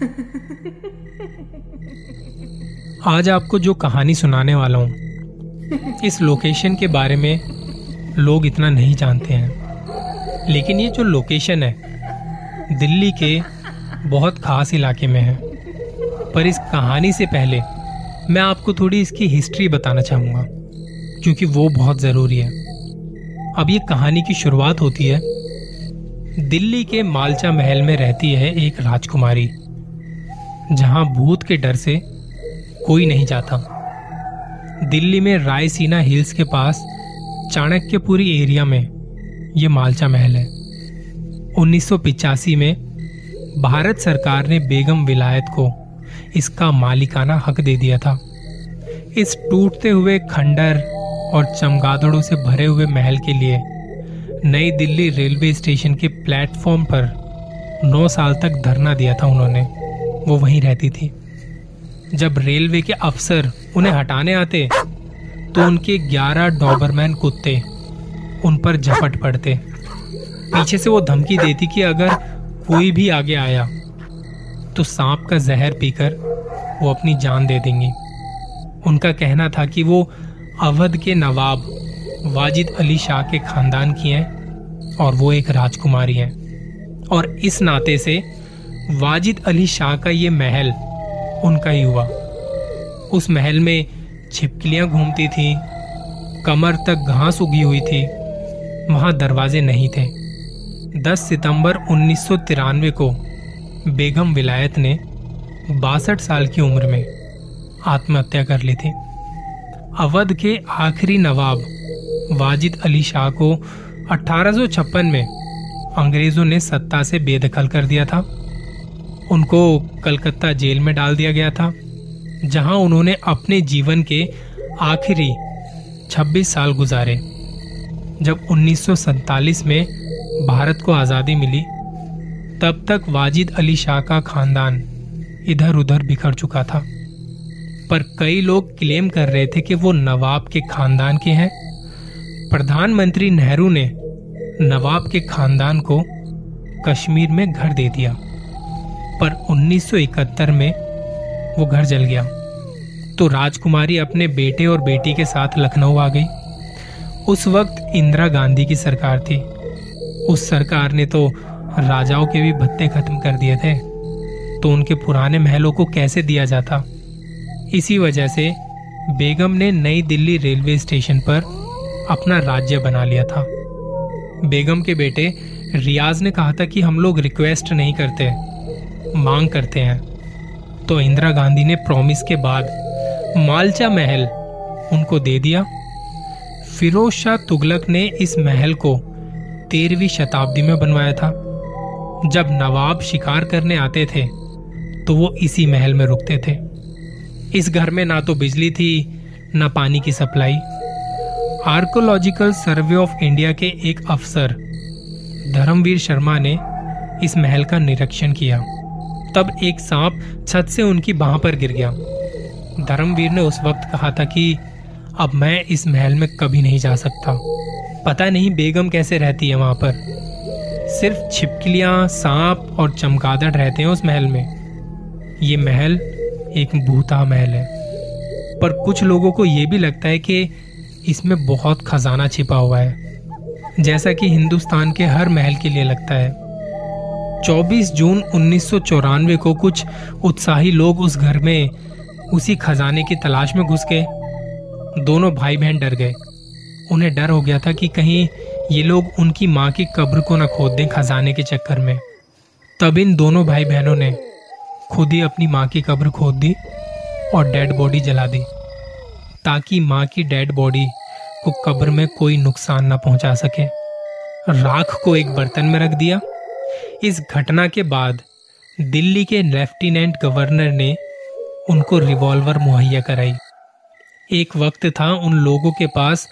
आज आपको जो कहानी सुनाने वाला हूँ, इस लोकेशन के बारे में लोग इतना नहीं जानते हैं। लेकिन ये जो लोकेशन है, दिल्ली के बहुत खास इलाके में है। पर इस कहानी से पहले मैं आपको थोड़ी इसकी हिस्ट्री बताना चाहूँगा, क्योंकि वो बहुत ज़रूरी है। अब ये कहानी की शुरुआत होती है, दिल्ली के मालचा महल में रहती है एक राजकुमारी। जहाँ भूत के डर से कोई नहीं जाता। दिल्ली में रायसीना हिल्स के पास चाणक्यपुरी एरिया में ये मालचा महल है। उन्नीस में भारत सरकार ने बेगम विलायत को इसका मालिकाना हक दे दिया था। इस टूटते हुए खंडर और चमगादड़ों से भरे हुए महल के लिए नई दिल्ली रेलवे स्टेशन के प्लेटफॉर्म पर नौ साल तक धरना दिया था उन्होंने। वो वहीं रहती थी। जब रेलवे के अफसर उन्हें हटाने आते तो उनके ग्यारह डॉबरमैन कुत्ते उन पर झपट पड़ते। पीछे से वो धमकी देती कि अगर कोई भी आगे आया तो सांप का जहर पीकर वो अपनी जान दे देंगी। उनका कहना था कि वो अवध के नवाब वाजिद अली शाह के खानदान की हैं और वो एक राजकुमारी हैं। और इस नाते से वाजिद अली शाह का ये महल उनका ही हुआ। उस महल में छिपकलियाँ घूमती थी, कमर तक घास उगी हुई थी, वहाँ दरवाजे नहीं थे। 10 सितंबर उन्नीस सौ तिरानवे को बेगम विलायत ने बासठ साल की उम्र में आत्महत्या कर ली थी। अवध के आखिरी नवाब वाजिद अली शाह को 1856 में अंग्रेज़ों ने सत्ता से बेदखल कर दिया था। उनको कलकत्ता जेल में डाल दिया गया था, जहाँ उन्होंने अपने जीवन के आखिरी 26 साल गुजारे, जब उन्नीस में भारत को आज़ादी मिली। तब तक वाजिद अली शाह का खानदान इधर उधर बिखर चुका था। पर कई लोग क्लेम कर रहे थे कि वो नवाब के खानदान के हैं। प्रधानमंत्री नेहरू ने नवाब के खानदान को कश्मीर में घर दे दिया। पर 1971 में वो घर जल गया। तो राजकुमारी अपने बेटे और बेटी के साथ लखनऊ आ गई। उस वक्त इंदिरा गांधी की सरकार थी। उस सरकार ने तो राजाओं के भी भत्ते खत्म कर दिए थे। तो उनके पुराने महलों को कैसे दिया जाता? इसी वजह से बेगम ने नई दिल्ली रेलवे स्टेशन पर अपना राज्य बना लिया था। बेगम के बेटे रियाज ने कहा था कि हम लोग रिक्वेस्ट नहीं करते। मांग करते हैं। तो इंदिरा गांधी ने प्रॉमिस के बाद मालचा महल उनको दे दिया। फिरोज शाह तुगलक ने इस महल को तेरहवीं शताब्दी में बनवाया था। जब नवाब शिकार करने आते थे तो वो इसी महल में रुकते थे। इस घर में ना तो बिजली थी, ना पानी की supply. Archaeological survey of India के एक अफसर धर्मवीर शर्मा ने इस महल का निरीक्षण किया। तब एक सांप छत से उनकी बाह पर गिर गया। धर्मवीर ने उस वक्त कहा था कि अब मैं इस महल में कभी नहीं जा सकता। पता नहीं बेगम कैसे रहती है वहाँ पर। सिर्फ़ छिपकलियाँ, सांप और चमगादड़ रहते हैं उस महल में। ये महल एक भूता महल है। पर कुछ लोगों को यह भी लगता है कि इसमें बहुत खजाना छिपा हुआ है। जैसा कि हिंदुस्तान के हर महल के लिए लगता है। 24 जून उन्नीस सौ चौरानवे को कुछ उत्साही लोग उस घर में उसी खजाने की तलाश में घुस गए। दोनों भाई बहन डर गए। उन्हें डर हो गया था कि कहीं ये लोग उनकी माँ की कब्र को न खोद दें खजाने के चक्कर में। तब इन दोनों भाई बहनों ने खुद ही अपनी माँ की कब्र खोद दी और डेड बॉडी जला दी, ताकि माँ की डेड बॉडी को कब्र में कोई नुकसान न पहुँचा सके। राख को एक बर्तन में रख दिया इस घटना के बाद दिल्ली के लेफ्टिनेंट गवर्नर ने उनको रिवॉल्वर मुहैया कराई। एक वक्त था उन लोगों के पास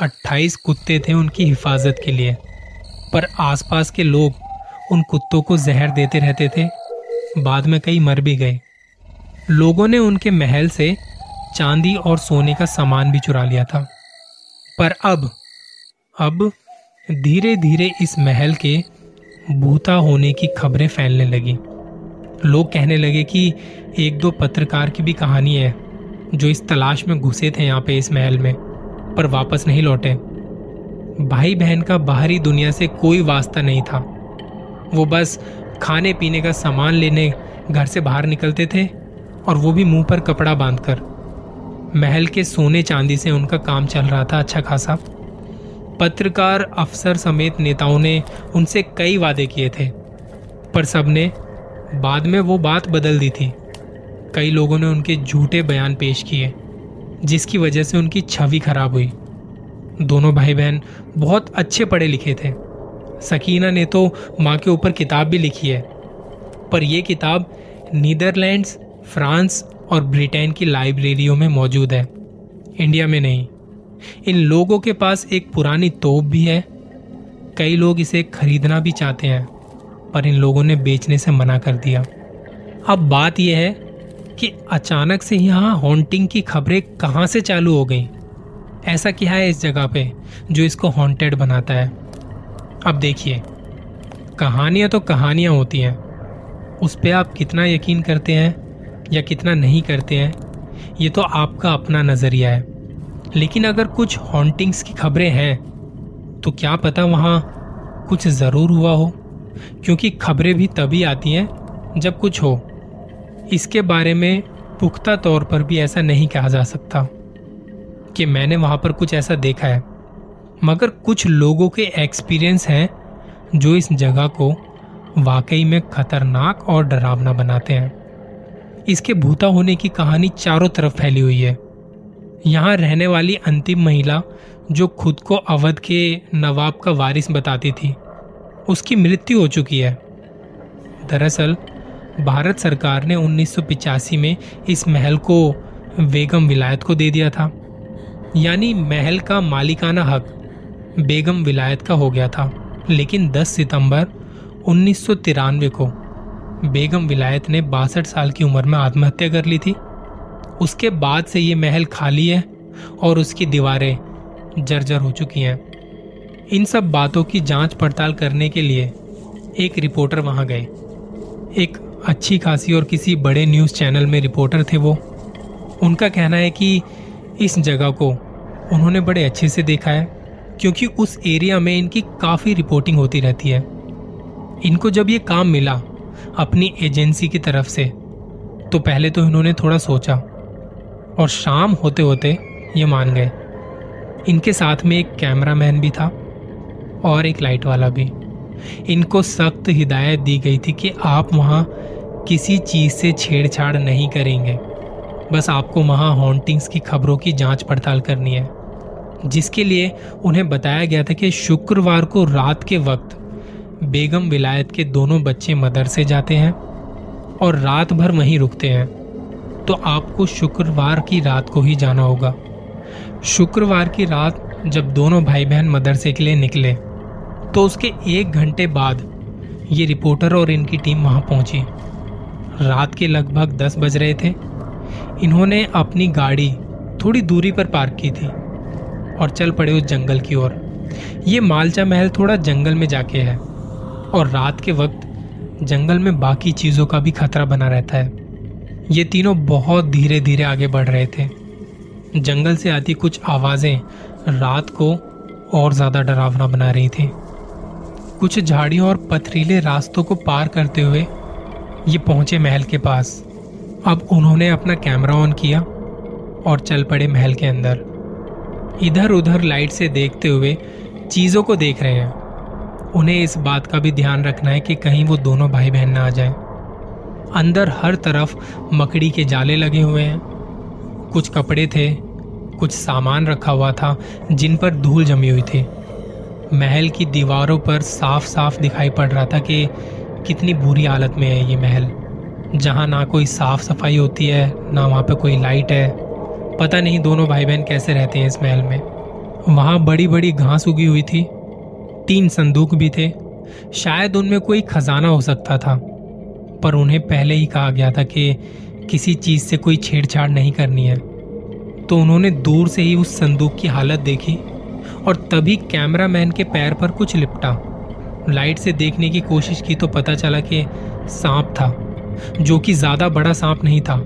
28 कुत्ते थे उनकी हिफाजत के लिए, पर आसपास के लोग उन कुत्तों को जहर देते रहते थे। बाद में कई मर भी गए। लोगों ने उनके महल से चांदी और सोने का सामान भी चुरा लिया था। पर अब अब धीरे धीरे इस महल के भूता होने की खबरें फैलने लगी। लोग कहने लगे कि एक दो पत्रकार की भी कहानी है, जो इस तलाश में घुसे थे यहाँ पे इस महल में, पर वापस नहीं लौटे। भाई बहन का बाहरी दुनिया से कोई वास्ता नहीं था। वो बस खाने पीने का सामान लेने घर से बाहर निकलते थे, और वो भी मुँह पर कपड़ा बांधकर। महल के सोने चांदी से उनका काम चल रहा था अच्छा खासा। पत्रकार अफसर समेत नेताओं ने उनसे कई वादे किए थे, पर सबने बाद में वो बात बदल दी थी। कई लोगों ने उनके झूठे बयान पेश किए, जिसकी वजह से उनकी छवि खराब हुई। दोनों भाई बहन बहुत अच्छे पढ़े लिखे थे। सकीना ने तो माँ के ऊपर किताब भी लिखी है, पर यह किताब नीदरलैंड्स, फ्रांस और ब्रिटेन की लाइब्रेरियों में मौजूद है, इंडिया में नहीं। इन लोगों के पास एक पुरानी तोप भी है। कई लोग इसे खरीदना भी चाहते हैं, पर इन लोगों ने बेचने से मना कर दिया। अब बात यह है कि अचानक से यहाँ हॉन्टिंग की खबरें कहाँ से चालू हो गई? ऐसा क्या है इस जगह पे जो इसको हॉन्टेड बनाता है? अब देखिए, कहानियाँ तो कहानियाँ होती हैं। उस पर आप कितना यकीन करते हैं या कितना नहीं करते हैं, ये तो आपका अपना नज़रिया है। लेकिन अगर कुछ हॉन्टिंग्स की खबरें हैं तो क्या पता वहाँ कुछ ज़रूर हुआ हो? क्योंकि खबरें भी तभी आती हैं जब कुछ हो। इसके बारे में पुख्ता तौर पर भी ऐसा नहीं कहा जा सकता कि मैंने वहाँ पर कुछ ऐसा देखा है। मगर कुछ लोगों के एक्सपीरियंस हैं जो इस जगह को वाकई में खतरनाक और डरावना बनाते हैं। इसके भूता होने की कहानी चारों तरफ़ फैली हुई है। यहाँ रहने वाली अंतिम महिला, जो खुद को अवध के नवाब का वारिस बताती थी, उसकी मृत्यु हो चुकी है। दरअसल, भारत सरकार ने उन्नीस में इस महल को बेगम विलायत को दे दिया था। यानी महल का मालिकाना हक बेगम विलायत का हो गया था। लेकिन 10 सितंबर उन्नीस सौ तिरानवे को बेगम विलायत ने बासठ साल की उम्र में आत्महत्या कर ली थी। उसके बाद से ये महल खाली है और उसकी दीवारें जर्जर हो चुकी हैं। इन सब बातों की जाँच पड़ताल करने के लिए एक रिपोर्टर वहाँ गए। एक अच्छी खासी और किसी बड़े न्यूज़ चैनल में रिपोर्टर थे वो। उनका कहना है कि इस जगह को उन्होंने बड़े अच्छे से देखा है, क्योंकि उस एरिया में इनकी काफ़ी रिपोर्टिंग होती रहती है। इनको जब ये काम मिला अपनी एजेंसी की तरफ़ से तो पहले तो इन्होंने थोड़ा सोचा और शाम होते होते ये मान गए। इनके साथ में एक कैमरामैन भी था और एक लाइट वाला भी। इनको सख्त हिदायत दी गई थी कि आप वहाँ किसी चीज़ से छेड़छाड़ नहीं करेंगे। बस आपको वहाँ हॉन्टिंग्स की खबरों की जाँच पड़ताल करनी है, जिसके लिए उन्हें बताया गया था कि शुक्रवार को रात के वक्त बेगम विलायत के दोनों बच्चे मदरसे जाते हैं और रात भर वहीं रुकते हैं। तो आपको शुक्रवार की रात को ही जाना होगा। शुक्रवार की रात जब दोनों भाई बहन मदरसे के लिए निकले तो उसके एक घंटे बाद ये रिपोर्टर और इनकी टीम वहाँ पहुँची। रात के लगभग दस बज रहे थे। इन्होंने अपनी गाड़ी थोड़ी दूरी पर पार्क की थी और चल पड़े उस जंगल की ओर। ये मालचा महल थोड़ा जंगल में जाके है और रात के वक्त जंगल में बाकी चीज़ों का भी खतरा बना रहता है। ये तीनों बहुत धीरे धीरे आगे बढ़ रहे थे। जंगल से आती कुछ आवाज़ें रात को और ज़्यादा डरावना बना रही थी। कुछ झाड़ियों और पथरीले रास्तों को पार करते हुए ये पहुँचे महल के पास। अब उन्होंने अपना कैमरा ऑन किया और चल पड़े महल के अंदर। इधर उधर लाइट से देखते हुए चीज़ों को देख रहे हैं। उन्हें इस बात का भी ध्यान रखना है कि कहीं वो दोनों भाई बहन ना आ जाएँ। अंदर हर तरफ़ मकड़ी के जाले लगे हुए हैं। कुछ कपड़े थे, कुछ सामान रखा हुआ था, जिन पर धूल जमी हुई थी। महल की दीवारों पर साफ़ साफ़ दिखाई पड़ रहा था कि कितनी बुरी हालत में है ये महल। जहाँ ना कोई साफ़ सफ़ाई होती है, ना वहाँ पे कोई लाइट है। पता नहीं दोनों भाई बहन कैसे रहते हैं इस महल में। वहाँ बड़ी बड़ी घास उगी हुई थी, तीन संदूक भी थे। शायद उनमें कोई खजाना हो सकता था। पर उन्हें पहले ही कहा गया था कि किसी चीज़ से कोई छेड़छाड़ नहीं करनी है। तो उन्होंने दूर से ही उस संदूक की हालत देखी और तभी कैमरामैन के पैर पर कुछ लिपटा। लाइट से देखने की कोशिश की तो पता चला कि सांप था, जो कि ज़्यादा बड़ा सांप नहीं था।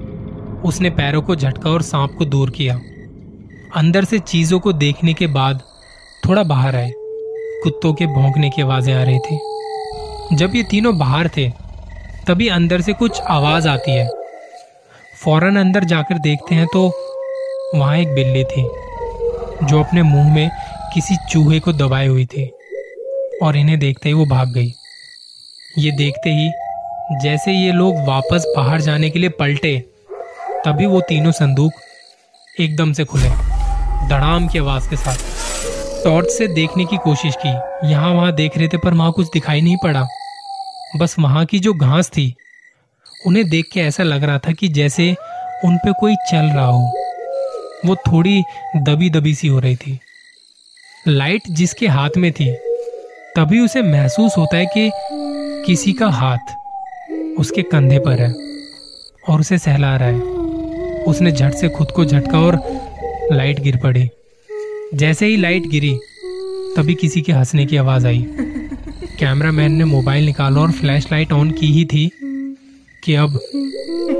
उसने पैरों को झटका और सांप को दूर किया। अंदर से चीज़ों को देखने के बाद थोड़ा बाहर आए। कुत्तों के भौंकने की आवाज़ें आ रही थी। जब ये तीनों बाहर थे तभी अंदर से कुछ आवाज़ आती है। फ़ौरन अंदर जाकर देखते हैं तो वहाँ एक बिल्ली थी, जो अपने मुँह में किसी चूहे को दबाए हुई थी और इन्हें देखते ही वो भाग गई। ये देखते ही जैसे ये लोग वापस बाहर जाने के लिए पलटे, तभी वो तीनों संदूक एकदम से खुले, धड़ाम की आवाज़ के साथ। टॉर्च से देखने की कोशिश की, यहाँ वहाँ देख रहे थे पर वहाँ कुछ दिखाई नहीं पड़ा। बस वहाँ की जो घास थी, उन्हें देख के ऐसा लग रहा था कि जैसे उन पे कोई चल रहा हो। वो थोड़ी दबी दबी सी हो रही थी। लाइट जिसके हाथ में थी, तभी उसे महसूस होता है कि किसी का हाथ उसके कंधे पर है और उसे सहला रहा है। उसने झट से खुद को झटका और लाइट गिर पड़ी। जैसे ही लाइट गिरी, तभी किसी के हंसने की आवाज़ आई। कैमरामैन ने मोबाइल निकाला और फ्लैश लाइट ऑन की ही थी कि अब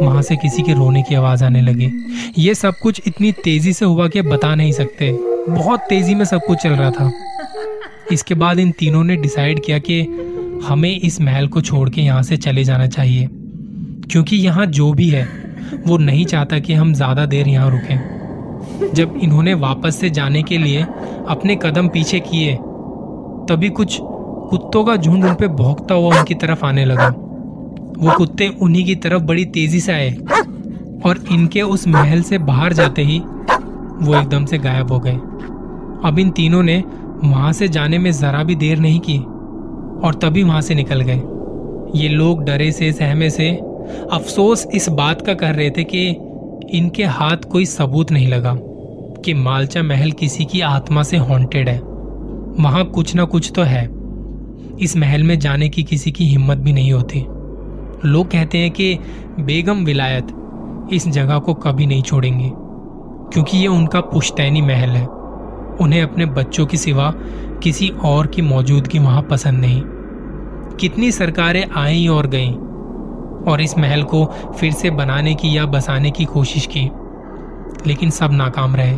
वहाँ से किसी के रोने की आवाज़ आने लगी। ये सब कुछ इतनी तेज़ी से हुआ कि बता नहीं सकते। बहुत तेज़ी में सब कुछ चल रहा था। इसके बाद इन तीनों ने डिसाइड किया कि हमें इस महल को छोड़ के यहाँ से चले जाना चाहिए। क्योंकि यहाँ जो भी है, वो नहीं चाहता कि हम ज़्यादा देर यहाँ रुकें। जब इन्होंने वापस से जाने के लिए अपने कदम पीछे किए, तभी कुछ कुत्तों का झुंड उन पे भौंकता हुआ उनकी तरफ़ आने लगा। वो कुत्ते उन्हीं की तरफ़ बड़ी तेज़ी से आए और इनके उस महल से बाहर जाते ही वो एकदम से गायब हो गए। अब इन तीनों ने वहाँ से जाने में जरा भी देर नहीं की और तभी वहाँ से निकल गए। ये लोग डरे से, सहमे से अफसोस इस बात का कर रहे थे कि इनके हाथ कोई सबूत नहीं लगा कि मालचा महल किसी की आत्मा से हॉन्टेड है। वहाँ कुछ ना कुछ तो है। इस महल में जाने की किसी की हिम्मत भी नहीं होती। लोग कहते हैं कि बेगम विलायत इस जगह को कभी नहीं छोड़ेंगे, क्योंकि ये उनका पुश्तैनी महल है। उन्हें अपने बच्चों की सिवा किसी और की मौजूदगी वहाँ पसंद नहीं। कितनी सरकारें आई और गईं, और इस महल को फिर से बनाने की या बसाने की कोशिश की, लेकिन सब नाकाम रहे।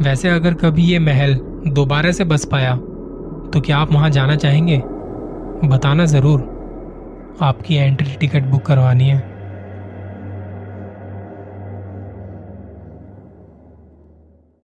वैसे अगर कभी ये महल दोबारा से बस पाया तो क्या आप वहाँ जाना चाहेंगे? बताना ज़रूर। आपकी एंट्री टिकट बुक करवानी है।